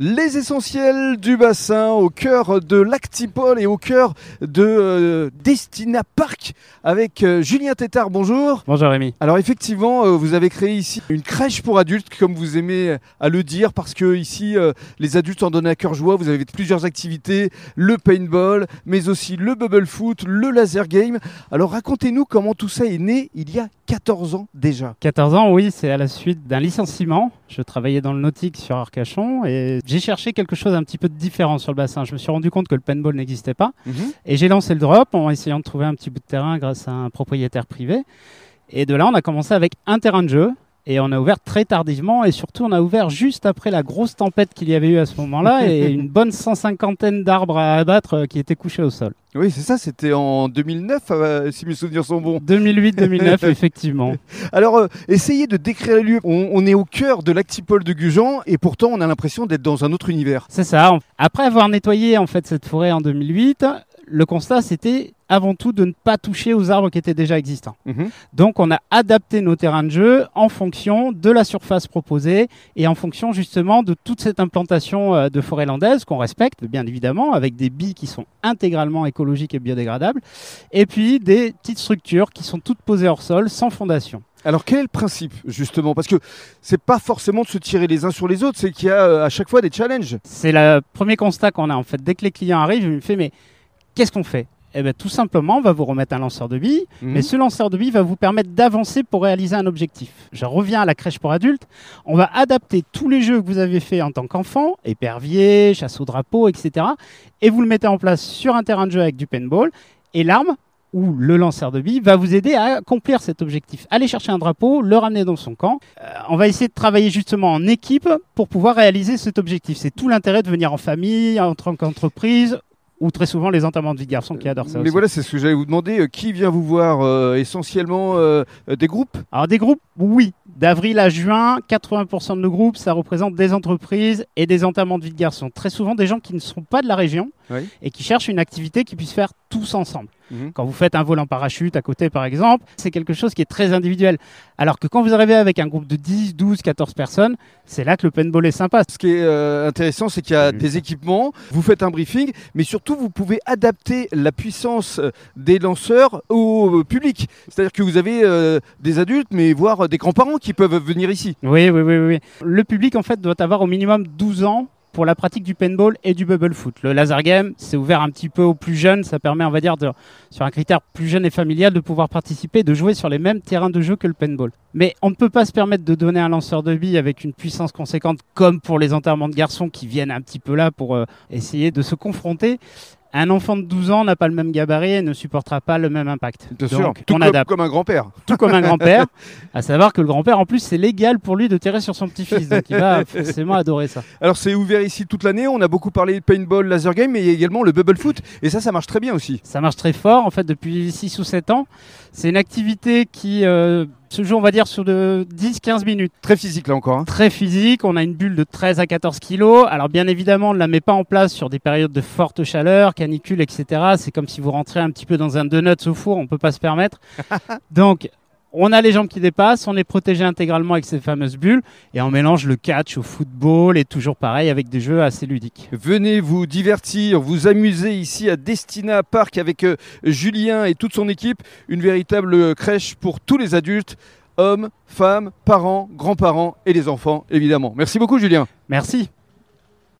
Les essentiels du bassin au cœur de l'Actipol et au cœur de euh, Destina Park avec euh, Julien Tétard. Bonjour. Bonjour Rémi. Alors effectivement, euh, vous avez créé ici une crèche pour adultes, comme vous aimez à le dire, parce que ici, les adultes en donnent à cœur joie. Vous avez plusieurs activités, le paintball, mais aussi le bubble foot, le laser game. Alors racontez-nous comment tout ça est né il y a 14 ans déjà. 14 ans, oui, c'est à la suite d'un licenciement. Je travaillais dans le nautique sur Arcachon et j'ai cherché quelque chose un petit peu différent sur le bassin. Je me suis rendu compte que le paintball n'existait pas et j'ai lancé le drop en essayant de trouver un petit bout de terrain grâce à un propriétaire privé. Et de là, on a commencé avec un terrain de jeu. Et on a ouvert très tardivement et surtout on a ouvert juste après la grosse tempête qu'il y avait eu à ce moment-là et une bonne cent cinquantaine d'arbres à abattre euh, qui étaient couchés au sol. Oui, c'est ça, c'était en 2009, euh, si mes souvenirs sont bons. 2008-2009 effectivement. Alors, euh, essayez de décrire les lieux. On, on est au cœur de l'Actipol de Gujan et pourtant on a l'impression d'être dans un autre univers. C'est ça. Après avoir nettoyé en fait cette forêt en 2008, le constat c'était avant tout de ne pas toucher aux arbres qui étaient déjà existants. Mhm. Donc on a adapté nos terrains de jeu en fonction de la surface proposée et en fonction justement de toute cette implantation euh, de forêt landaise qu'on respecte bien évidemment avec des billes qui sont intégralement écologiques et biodégradables et puis des petites structures qui sont toutes posées hors sol sans fondation. Alors quel est le principe justement? Parce que c'est pas forcément de se tirer les uns sur les autres, c'est qu'il y a euh, à chaque fois des challenges. C'est le premier constat qu'on a en fait. Dès que les clients arrivent, ils me font mais qu'est-ce qu'on fait? Eh bien, tout simplement, on va vous remettre un lanceur de billes, Mhm. mais ce lanceur de billes va vous permettre d'avancer pour réaliser un objectif. Je reviens à la crèche pour adultes. On va adapter tous les jeux que vous avez fait en tant qu'enfant, épervier, chasse au drapeau, etc. Et vous le mettez en place sur un terrain de jeu avec du paintball. Et l'arme ou le lanceur de billes va vous aider à accomplir cet objectif. Aller chercher un drapeau, le ramener dans son camp. Euh, on va essayer de travailler justement en équipe pour pouvoir réaliser cet objectif. C'est tout l'intérêt de venir en famille, en tant qu'entreprise, ou très souvent les enterrements de vie de garçons qui adorent ça Mais aussi. voilà, c'est ce que j'allais vous demander. Euh, Qui vient vous voir euh, Essentiellement euh, des groupes? Alors des groupes, oui. D'avril à juin, 80% de nos groupes, ça représente des entreprises et des enterrements de vie de garçons. Très souvent des gens qui ne sont pas de la région Oui. et qui cherchent une activité qu'ils puissent faire tous ensemble. Mhm. Quand vous faites un vol en parachute à côté par exemple, c'est quelque chose qui est très individuel. Alors que quand vous arrivez avec un groupe de 10, 12, 14 personnes, c'est là que le paintball est sympa. Ce qui est euh, intéressant, c'est qu'il y a des équipements, vous faites un briefing, mais surtout vous pouvez adapter la puissance euh, des lanceurs au euh, public. C'est-à-dire que vous avez euh, des adultes, mais voire des grands-parents qui peuvent venir ici. Oui, oui, oui, oui. Le public, en fait, doit avoir au minimum 12 ans pour la pratique du paintball et du bubble foot. Le laser game, c'est ouvert un petit peu aux plus jeunes. Ça permet, on va dire, sur un critère plus jeune et familial, de pouvoir participer, de jouer sur les mêmes terrains de jeu que le paintball. Mais on ne peut pas se permettre de donner un lanceur de billes avec une puissance conséquente, comme pour les enterrements de garçons qui viennent un petit peu là pour euh, essayer de se confronter. Un enfant de 12 ans n'a pas le même gabarit et ne supportera pas le même impact. Bien Donc, sûr, tout on comme, adapte comme un grand-père. tout comme un grand-père. À savoir que le grand-père, en plus, c'est légal pour lui de tirer sur son petit-fils. Donc il va forcément adorer ça. Alors c'est ouvert ici toute l'année, on a beaucoup parlé de paintball, laser game, mais il y a également le bubble foot, et ça, ça marche très bien aussi. Ça marche très fort, en fait, depuis 6 ou 7 ans. C'est une activité qui euh, se joue, on va dire, sur de 10-15 minutes. Très physique là encore. hein. Très physique, on a une bulle de 13 à 14 kilos. Alors bien évidemment, on ne la met pas en place sur des périodes de forte chaleur, canicule, etc. C'est comme si vous rentrez un petit peu dans un donut au four, on ne peut pas se permettre. Donc, on a les jambes qui dépassent, on est protégé intégralement avec ces fameuses bulles, et on mélange le catch au football, et toujours pareil avec des jeux assez ludiques. Venez vous divertir, vous amuser ici à Destina Park avec euh, Julien et toute son équipe. Une véritable crèche pour tous les adultes, hommes, femmes, parents, grands-parents et les enfants, évidemment. Merci beaucoup Julien. Merci.